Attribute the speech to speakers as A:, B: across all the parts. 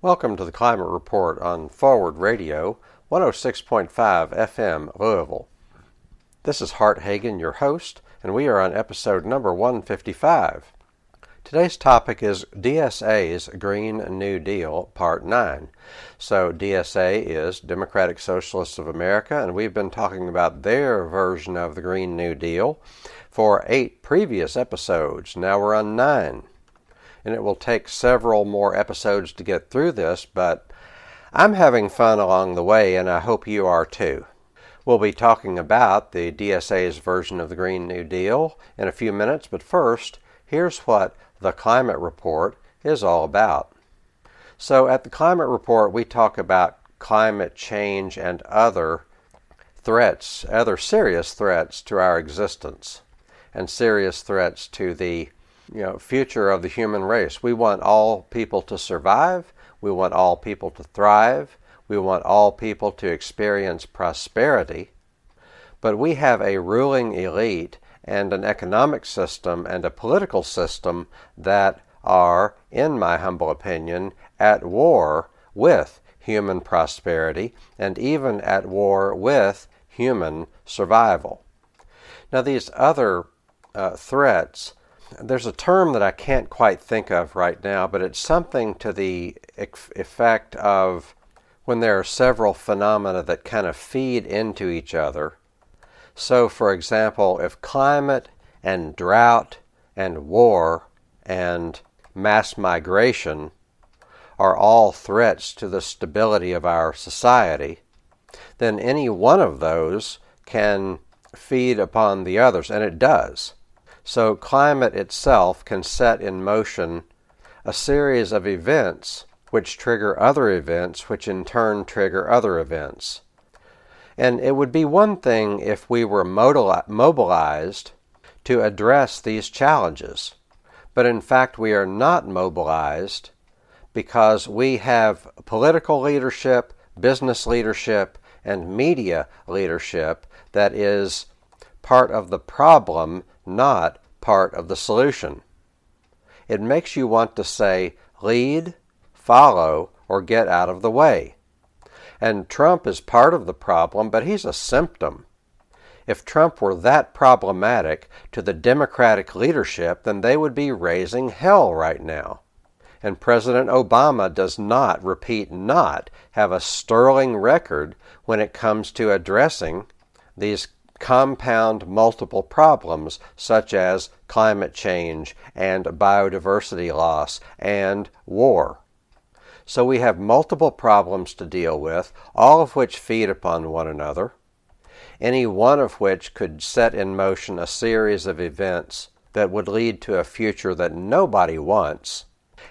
A: Welcome to the Climate Report on Forward Radio, 106.5 FM, Louisville. This is Hart Hagen, your host, and we are on episode number 155. Today's topic is DSA's Green New Deal, Part 9. So, DSA is Democratic Socialists of America, and we've been talking about their version of the Green New Deal for eight previous episodes. Now we're on nine and it will take several more episodes to get through this, but I'm having fun along the way, and I hope you are too. We'll be talking about the DSA's version of the Green New Deal in a few minutes, but first, here's what the Climate Report is all about. So, at the Climate Report, we talk about climate change and other threats, other serious threats to our existence, and serious threats to the you know, future of the human race. We want all people to survive. We want all people to thrive. We want all people to experience prosperity. But we have a ruling elite and an economic system and a political system that are, in my humble opinion, at war with human prosperity and even at war with human survival. Now, these other uh, threats there's a term that I can't quite think of right now, but it's something to the effect of when there are several phenomena that kind of feed into each other. So, for example, if climate and drought and war and mass migration are all threats to the stability of our society, then any one of those can feed upon the others, and it does. So, climate itself can set in motion a series of events which trigger other events, which in turn trigger other events. And it would be one thing if we were mobilized to address these challenges. But in fact, we are not mobilized because we have political leadership, business leadership, and media leadership that is part of the problem not part of the solution. It makes you want to say, lead, follow, or get out of the way. And Trump is part of the problem, but he's a symptom. If Trump were that problematic to the Democratic leadership, then they would be raising hell right now. And President Obama does not, repeat, not have a sterling record when it comes to addressing these compound multiple problems such as climate change and biodiversity loss and war. So we have multiple problems to deal with, all of which feed upon one another, any one of which could set in motion a series of events that would lead to a future that nobody wants,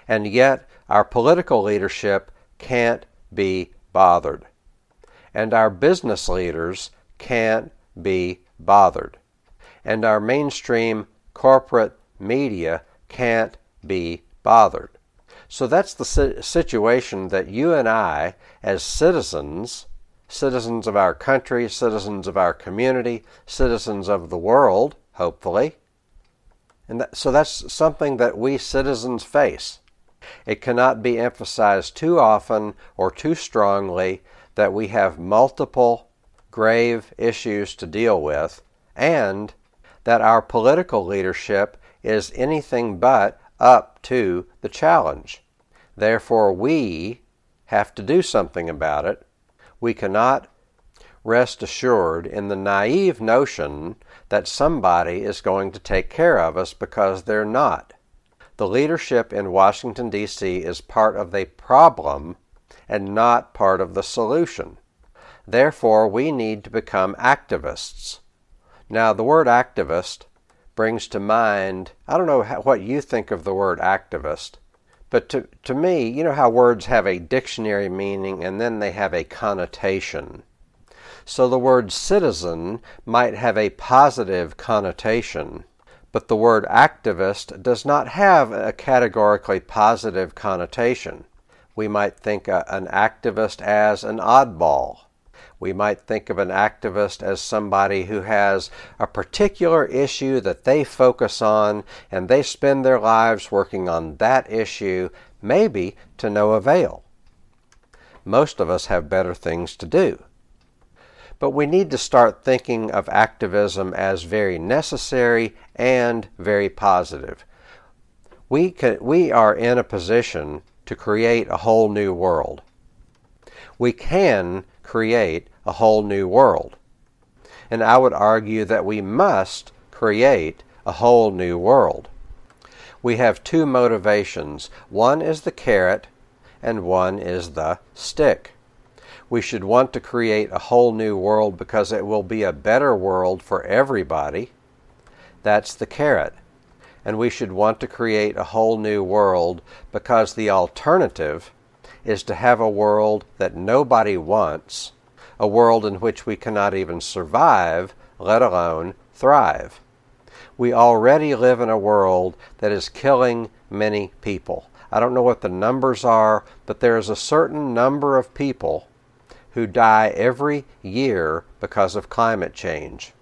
A: and yet our political leadership can't be bothered. And our business leaders can't be bothered. And our mainstream corporate media can't be bothered. So that's the situation that you and I, as citizens, citizens of our country, citizens of our community, citizens of the world, hopefully, and that, so that's something that we citizens face. It cannot be emphasized too often or too strongly that we have multiple grave issues to deal with, and that our political leadership is anything but up to the challenge. Therefore, we have to do something about it. We cannot rest assured in the naive notion that somebody is going to take care of us because they're not. The leadership in Washington, D.C. is part of the problem and not part of the solution. Therefore, we need to become activists. Now, the word activist brings to mind, I don't know what you think of the word activist, but to, to me, you know how words have a dictionary meaning and then they have a connotation. So the word citizen might have a positive connotation, but the word activist does not have a categorically positive connotation. We might think a, an activist as an oddball we might think of an activist as somebody who has a particular issue that they focus on and they spend their lives working on that issue, maybe to no avail. most of us have better things to do. But we need to start thinking of activism as very necessary and very positive. We, can, we are in a position to create a whole new world. We can create a whole new world. And I would argue that we must create a whole new world. We have two motivations. One is the carrot, and one is the stick. We should want to create a whole new world because it will be a better world for everybody. That's the carrot. And we should want to create a whole new world because the alternative is to have a world that nobody wants, a world in which we cannot even survive, let alone thrive. We already live in a world that is killing many people. I don't know what the numbers are, but there is a certain number of people who die every year because of climate change.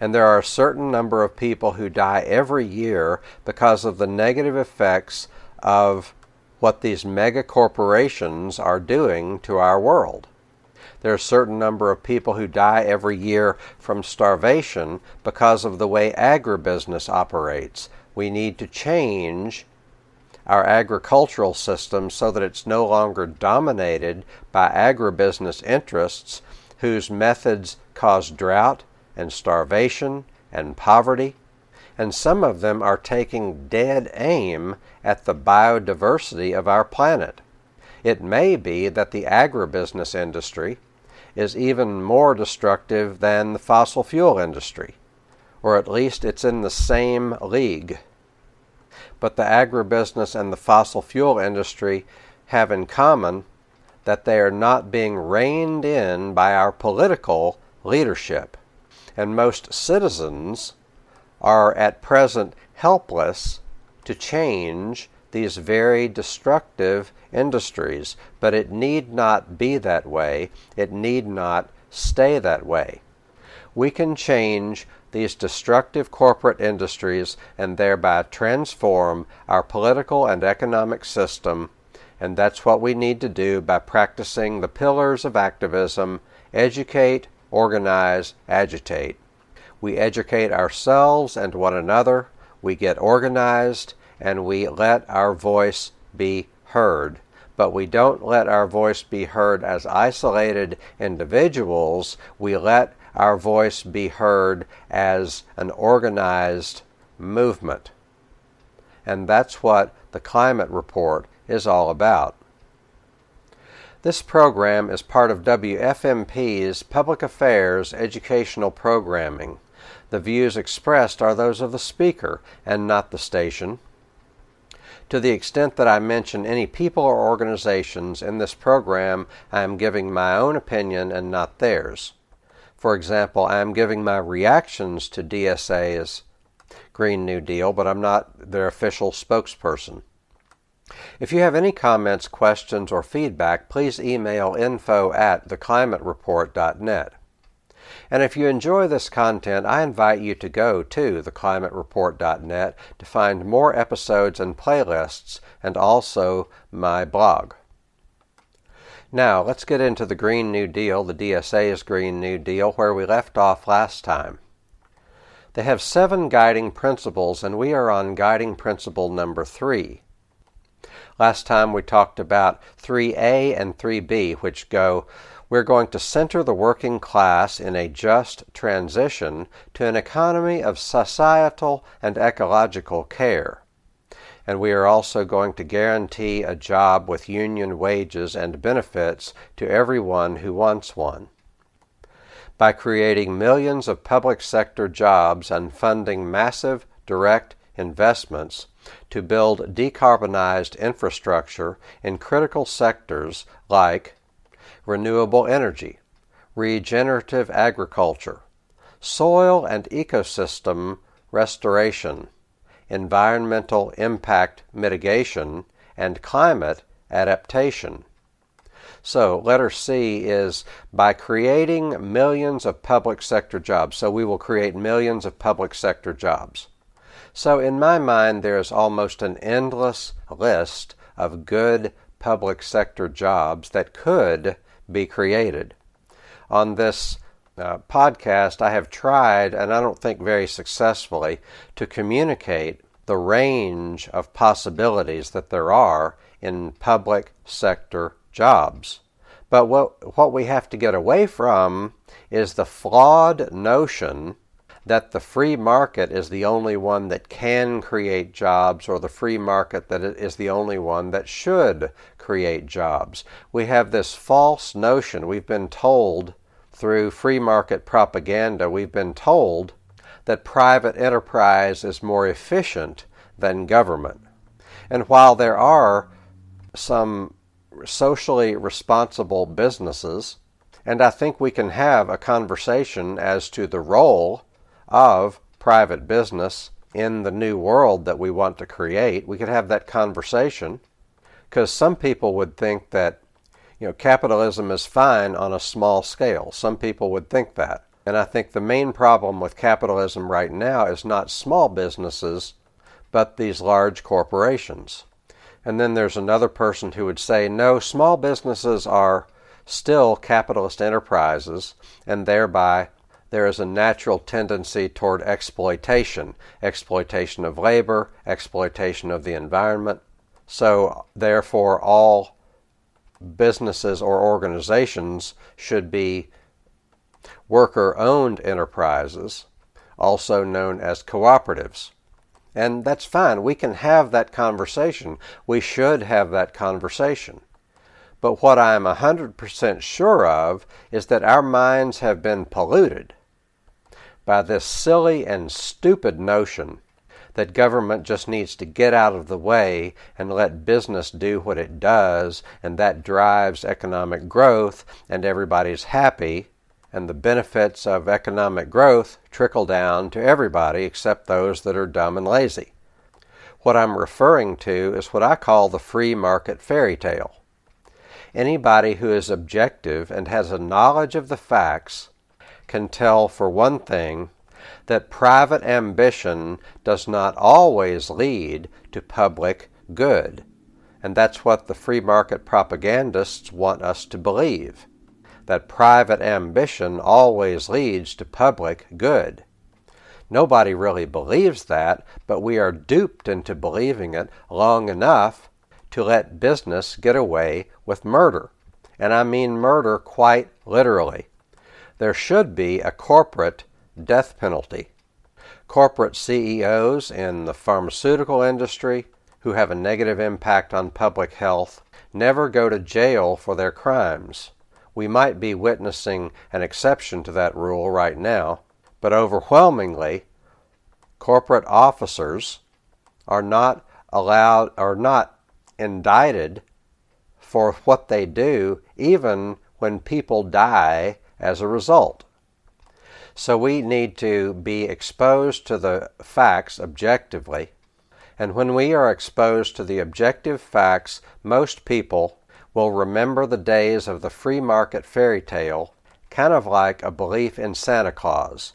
A: And there are a certain number of people who die every year because of the negative effects of what these mega corporations are doing to our world. There are a certain number of people who die every year from starvation because of the way agribusiness operates. We need to change our agricultural system so that it's no longer dominated by agribusiness interests whose methods cause drought and starvation and poverty. And some of them are taking dead aim at the biodiversity of our planet. It may be that the agribusiness industry is even more destructive than the fossil fuel industry, or at least it's in the same league. But the agribusiness and the fossil fuel industry have in common that they are not being reined in by our political leadership. And most citizens are at present helpless to change these very destructive industries, but it need not be that way. It need not stay that way. We can change these destructive corporate industries and thereby transform our political and economic system, and that's what we need to do by practicing the pillars of activism educate, organize, agitate. We educate ourselves and one another, we get organized, and we let our voice be heard. But we don't let our voice be heard as isolated individuals. We let our voice be heard as an organized movement. And that's what the climate report is all about. This program is part of WFMP's Public Affairs Educational Programming. The views expressed are those of the speaker and not the station. To the extent that I mention any people or organizations in this program, I am giving my own opinion and not theirs. For example, I am giving my reactions to DSA's Green New Deal, but I'm not their official spokesperson. If you have any comments, questions, or feedback, please email info at theclimatereport.net. And if you enjoy this content, I invite you to go to theclimatereport.net to find more episodes and playlists, and also my blog. Now, let's get into the Green New Deal, the DSA's Green New Deal, where we left off last time. They have seven guiding principles, and we are on guiding principle number three. Last time we talked about 3A and 3B, which go we're going to center the working class in a just transition to an economy of societal and ecological care. And we are also going to guarantee a job with union wages and benefits to everyone who wants one. By creating millions of public sector jobs and funding massive direct investments to build decarbonized infrastructure in critical sectors like renewable energy, regenerative agriculture, soil and ecosystem restoration, environmental impact mitigation, and climate adaptation. So, letter C is by creating millions of public sector jobs. So, we will create millions of public sector jobs. So, in my mind, there is almost an endless list of good public sector jobs that could be created. On this uh, podcast, I have tried, and I don't think very successfully, to communicate the range of possibilities that there are in public sector jobs. But what, what we have to get away from is the flawed notion that the free market is the only one that can create jobs or the free market that is the only one that should create jobs. We have this false notion. We've been told through free market propaganda, we've been told that private enterprise is more efficient than government. And while there are some socially responsible businesses, and I think we can have a conversation as to the role of private business in the new world that we want to create. We could have that conversation because some people would think that you know capitalism is fine on a small scale. Some people would think that. And I think the main problem with capitalism right now is not small businesses, but these large corporations. And then there's another person who would say, no, small businesses are still capitalist enterprises, and thereby there is a natural tendency toward exploitation exploitation of labor, exploitation of the environment. So, therefore, all businesses or organizations should be worker owned enterprises, also known as cooperatives. And that's fine. We can have that conversation. We should have that conversation. But what I'm 100% sure of is that our minds have been polluted by this silly and stupid notion that government just needs to get out of the way and let business do what it does, and that drives economic growth, and everybody's happy, and the benefits of economic growth trickle down to everybody except those that are dumb and lazy. What I'm referring to is what I call the free market fairy tale. Anybody who is objective and has a knowledge of the facts can tell, for one thing, that private ambition does not always lead to public good. And that's what the free market propagandists want us to believe that private ambition always leads to public good. Nobody really believes that, but we are duped into believing it long enough to let business get away with murder. And I mean murder quite literally there should be a corporate death penalty. Corporate CEOs in the pharmaceutical industry who have a negative impact on public health never go to jail for their crimes. We might be witnessing an exception to that rule right now, but overwhelmingly, corporate officers are not allowed, are not indicted for what they do, even when people die as a result. So we need to be exposed to the facts objectively. And when we are exposed to the objective facts, most people will remember the days of the free market fairy tale, kind of like a belief in Santa Claus.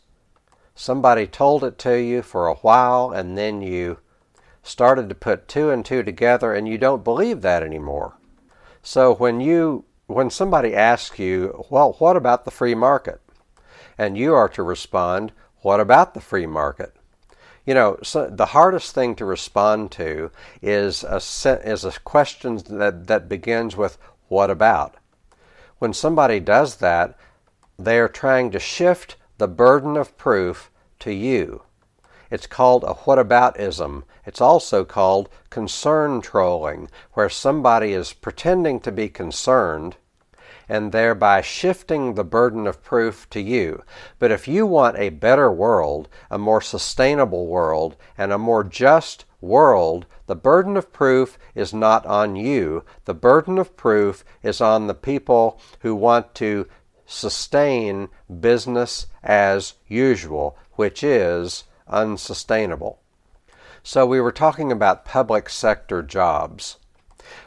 A: Somebody told it to you for a while, and then you started to put two and two together, and you don't believe that anymore. So when you when somebody asks you, well, what about the free market? And you are to respond, what about the free market? You know, so the hardest thing to respond to is a, is a question that, that begins with, what about? When somebody does that, they are trying to shift the burden of proof to you. It's called a whataboutism. It's also called concern trolling, where somebody is pretending to be concerned and thereby shifting the burden of proof to you. But if you want a better world, a more sustainable world, and a more just world, the burden of proof is not on you. The burden of proof is on the people who want to sustain business as usual, which is unsustainable. So, we were talking about public sector jobs.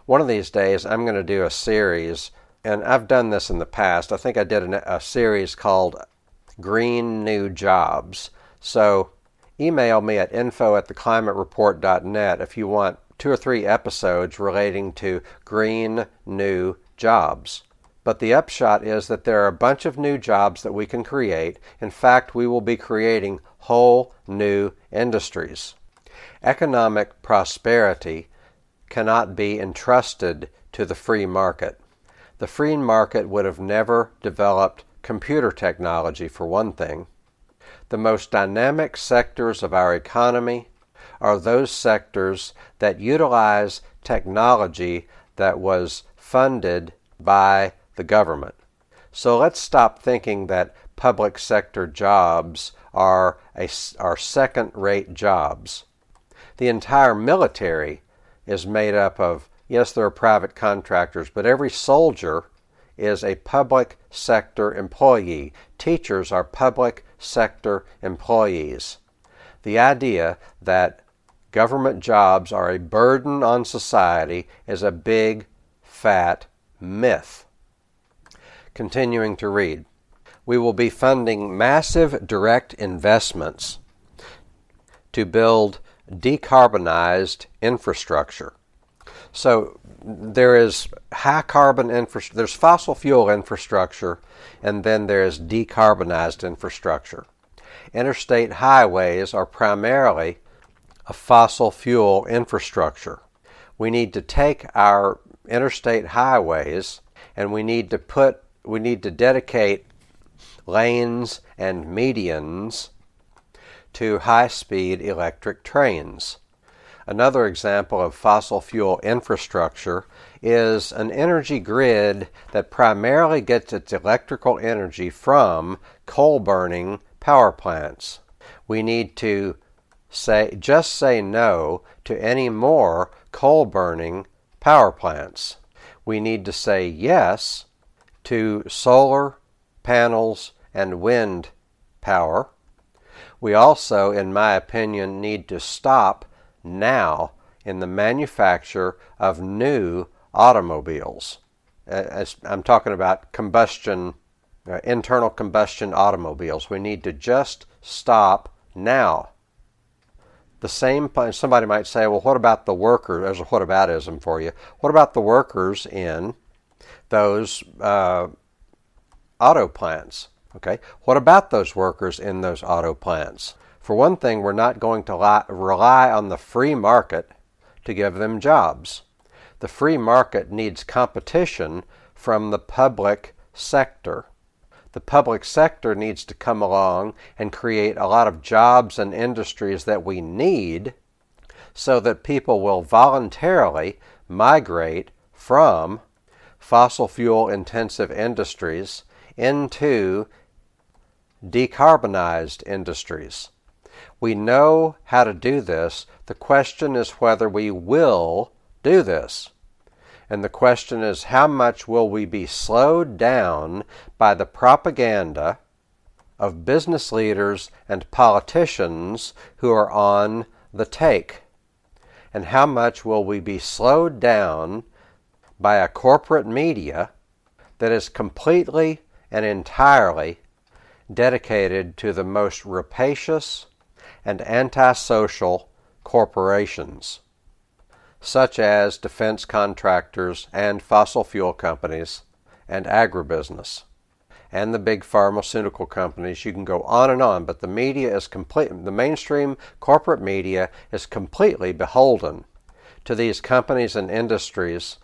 A: One of these days, I'm going to do a series, and I've done this in the past. I think I did a, a series called Green New Jobs. So, email me at info at theclimatereport.net if you want two or three episodes relating to green new jobs. But the upshot is that there are a bunch of new jobs that we can create. In fact, we will be creating whole new industries. Economic prosperity cannot be entrusted to the free market. The free market would have never developed computer technology, for one thing. The most dynamic sectors of our economy are those sectors that utilize technology that was funded by the government. So let's stop thinking that public sector jobs are, a, are second rate jobs. The entire military is made up of, yes, there are private contractors, but every soldier is a public sector employee. Teachers are public sector employees. The idea that government jobs are a burden on society is a big, fat myth. Continuing to read. We will be funding massive direct investments to build decarbonized infrastructure. So there is high carbon infrastructure, there's fossil fuel infrastructure, and then there is decarbonized infrastructure. Interstate highways are primarily a fossil fuel infrastructure. We need to take our interstate highways and we need to put we need to dedicate lanes and medians to high speed electric trains. Another example of fossil fuel infrastructure is an energy grid that primarily gets its electrical energy from coal burning power plants. We need to say just say no to any more coal burning power plants. We need to say yes to solar panels and wind power. We also, in my opinion, need to stop now in the manufacture of new automobiles. As I'm talking about combustion, uh, internal combustion automobiles. We need to just stop now the same somebody might say well what about the workers there's a whataboutism for you what about the workers in those uh, auto plants okay? What about those workers in those auto plants? For one thing we're not going to rely on the free market to give them jobs. The free market needs competition from the public sector. The public sector needs to come along and create a lot of jobs and industries that we need so that people will voluntarily migrate from fossil fuel intensive industries into decarbonized industries. We know how to do this. The question is whether we will do this. And the question is how much will we be slowed down by the propaganda of business leaders and politicians who are on the take? And how much will we be slowed down by a corporate media that is completely and entirely dedicated to the most rapacious and antisocial corporations? such as defense contractors and fossil fuel companies and agribusiness and the big pharmaceutical companies. You can go on and on, but the media is complete, the mainstream corporate media is completely beholden to these companies and industries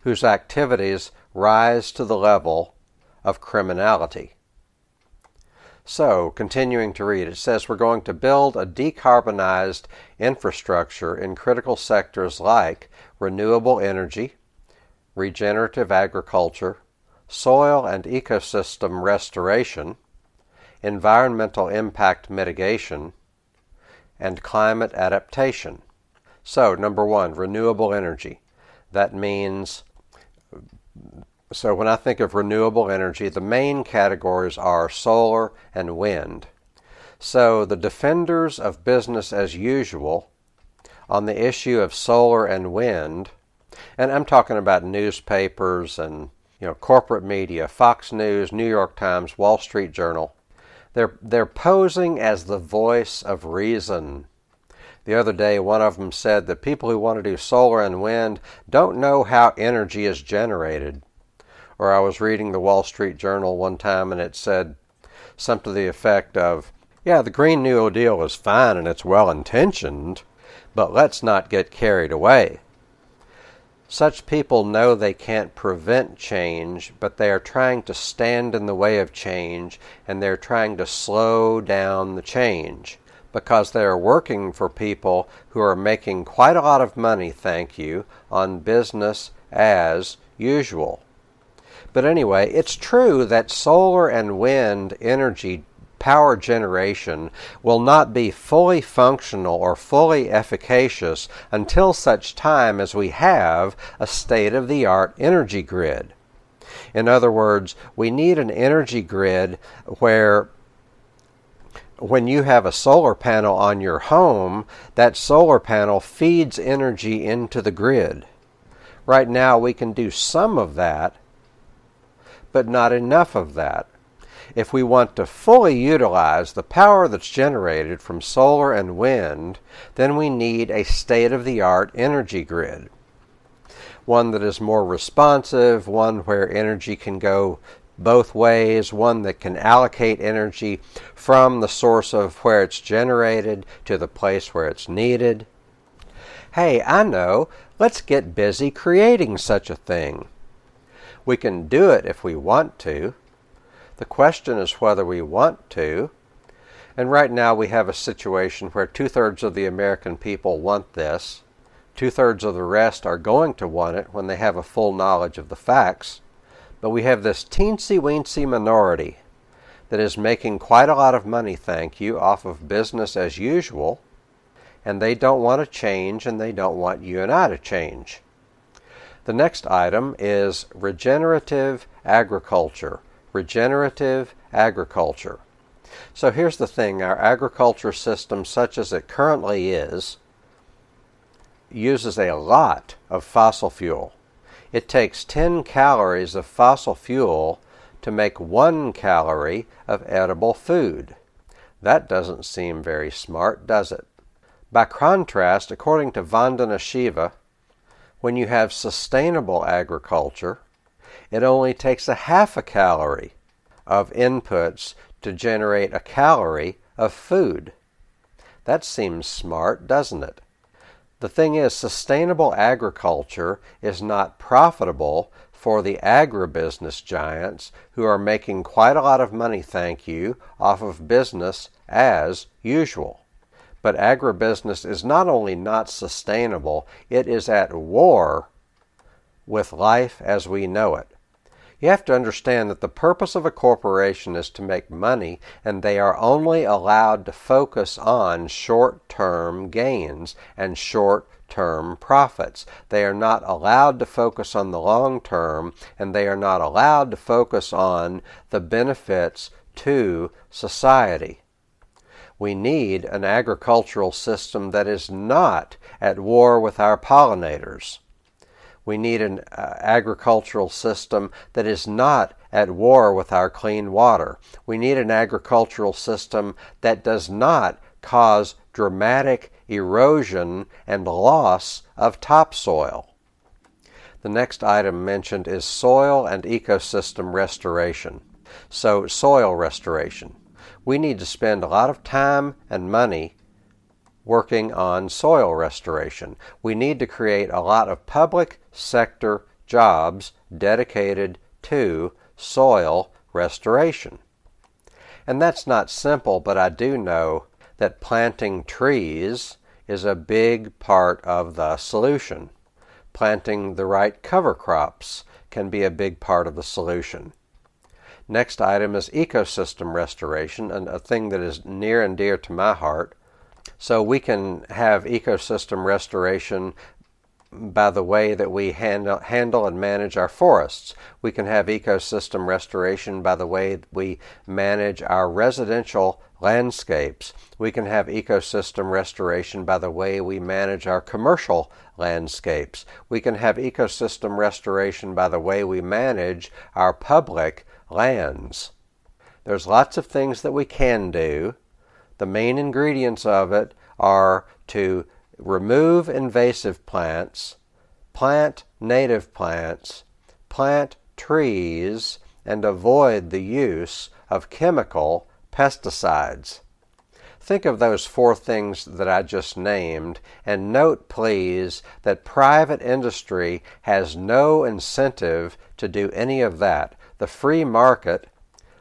A: whose activities rise to the level of criminality. So, continuing to read, it says we're going to build a decarbonized infrastructure in critical sectors like renewable energy, regenerative agriculture, soil and ecosystem restoration, environmental impact mitigation, and climate adaptation. So, number one, renewable energy. That means so when I think of renewable energy, the main categories are solar and wind. So the defenders of business as usual on the issue of solar and wind, and I'm talking about newspapers and you know corporate media, Fox News, New York Times, Wall Street Journal, they're they're posing as the voice of reason. The other day, one of them said that people who want to do solar and wind don't know how energy is generated. Or I was reading the Wall Street Journal one time and it said something to the effect of, yeah, the Green New Deal is fine and it's well intentioned, but let's not get carried away. Such people know they can't prevent change, but they are trying to stand in the way of change and they're trying to slow down the change because they are working for people who are making quite a lot of money, thank you, on business as usual. But anyway, it's true that solar and wind energy power generation will not be fully functional or fully efficacious until such time as we have a state of the art energy grid. In other words, we need an energy grid where when you have a solar panel on your home, that solar panel feeds energy into the grid. Right now, we can do some of that, but not enough of that. If we want to fully utilize the power that's generated from solar and wind, then we need a state of the art energy grid. One that is more responsive, one where energy can go both ways, one that can allocate energy from the source of where it's generated to the place where it's needed. Hey, I know, let's get busy creating such a thing. We can do it if we want to. The question is whether we want to. And right now we have a situation where two thirds of the American people want this. Two thirds of the rest are going to want it when they have a full knowledge of the facts. But we have this teensy weensy minority that is making quite a lot of money, thank you, off of business as usual, and they don't want to change and they don't want you and I to change. The next item is regenerative agriculture. Regenerative agriculture. So here's the thing our agriculture system, such as it currently is, uses a lot of fossil fuel. It takes 10 calories of fossil fuel to make one calorie of edible food. That doesn't seem very smart, does it? By contrast, according to Vandana Shiva, when you have sustainable agriculture, it only takes a half a calorie of inputs to generate a calorie of food. That seems smart, doesn't it? The thing is, sustainable agriculture is not profitable for the agribusiness giants who are making quite a lot of money, thank you, off of business as usual. But agribusiness is not only not sustainable, it is at war with life as we know it. You have to understand that the purpose of a corporation is to make money, and they are only allowed to focus on short term gains and short term profits. They are not allowed to focus on the long term, and they are not allowed to focus on the benefits to society. We need an agricultural system that is not at war with our pollinators. We need an uh, agricultural system that is not at war with our clean water. We need an agricultural system that does not cause dramatic erosion and loss of topsoil. The next item mentioned is soil and ecosystem restoration. So, soil restoration. We need to spend a lot of time and money working on soil restoration. We need to create a lot of public sector jobs dedicated to soil restoration. And that's not simple, but I do know that planting trees is a big part of the solution. Planting the right cover crops can be a big part of the solution. Next item is ecosystem restoration, and a thing that is near and dear to my heart. So we can have ecosystem restoration by the way that we handle, handle and manage our forests. We can have ecosystem restoration by the way we manage our residential landscapes. We can have ecosystem restoration by the way we manage our commercial landscapes. We can have ecosystem restoration by the way we manage our public lands. There's lots of things that we can do the main ingredients of it are to remove invasive plants, plant native plants, plant trees, and avoid the use of chemical pesticides. Think of those four things that I just named, and note, please, that private industry has no incentive to do any of that. The free market,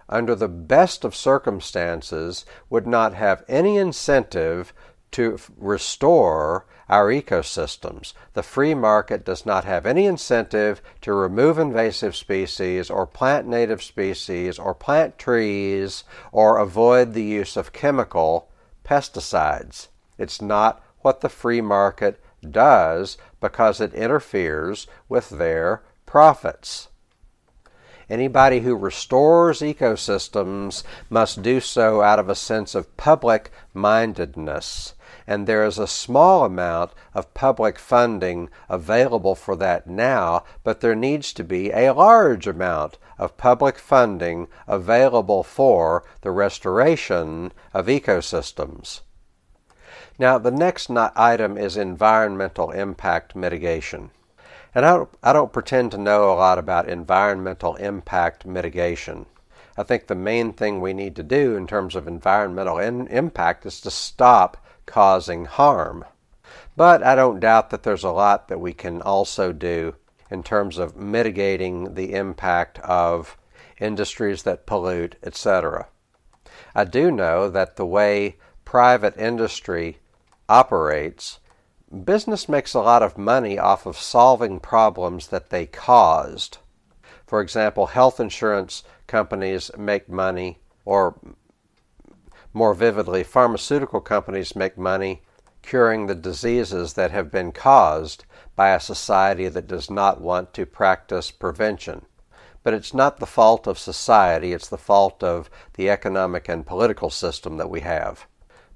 A: under the best of circumstances, would not have any incentive to restore our ecosystems. The free market does not have any incentive to remove invasive species or plant native species or plant trees or avoid the use of chemical pesticides. It's not what the free market does because it interferes with their profits. Anybody who restores ecosystems must do so out of a sense of public mindedness and there is a small amount of public funding available for that now, but there needs to be a large amount of public funding available for the restoration of ecosystems. Now, the next item is environmental impact mitigation. And I don't, I don't pretend to know a lot about environmental impact mitigation. I think the main thing we need to do in terms of environmental in, impact is to stop causing harm. But I don't doubt that there's a lot that we can also do in terms of mitigating the impact of industries that pollute, etc. I do know that the way private industry operates, business makes a lot of money off of solving problems that they caused. For example, health insurance companies make money, or more vividly, pharmaceutical companies make money curing the diseases that have been caused by a society that does not want to practice prevention. But it's not the fault of society, it's the fault of the economic and political system that we have.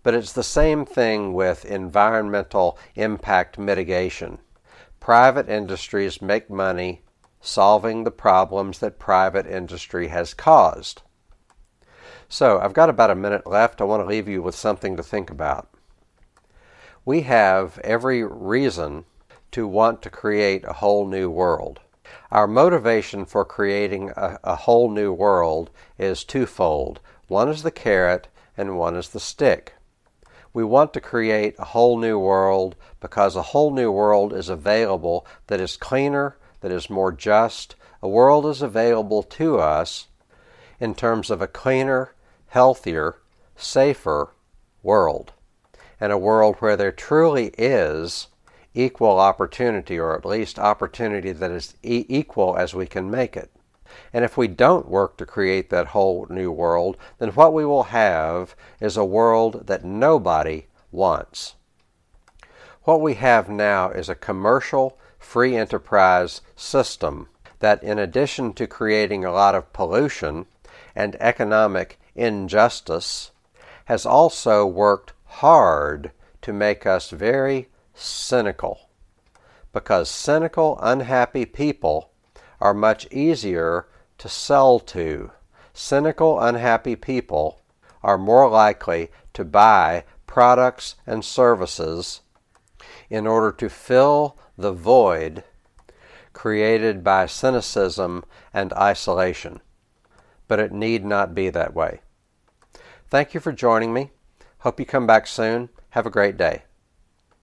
A: But it's the same thing with environmental impact mitigation. Private industries make money solving the problems that private industry has caused. So I've got about a minute left. I want to leave you with something to think about. We have every reason to want to create a whole new world. Our motivation for creating a, a, whole new world is twofold. One is the carrot and one is the stick. We want to create a whole new world because a whole new world is available that is cleaner, that is more just. A world is available to us in terms of a cleaner, healthier, safer world, and a world where there truly is equal opportunity, or at least opportunity that is e- equal as we can make it. And if we don't work to create that whole new world, then what we will have is a world that nobody wants. What we have now is a commercial, free enterprise system that, in addition to creating a lot of pollution and economic injustice, has also worked hard to make us very cynical. Because cynical, unhappy people are much easier to sell to. Cynical, unhappy people are more likely to buy products and services in order to fill the void created by cynicism and isolation. But it need not be that way. Thank you for joining me. Hope you come back soon. Have a great day.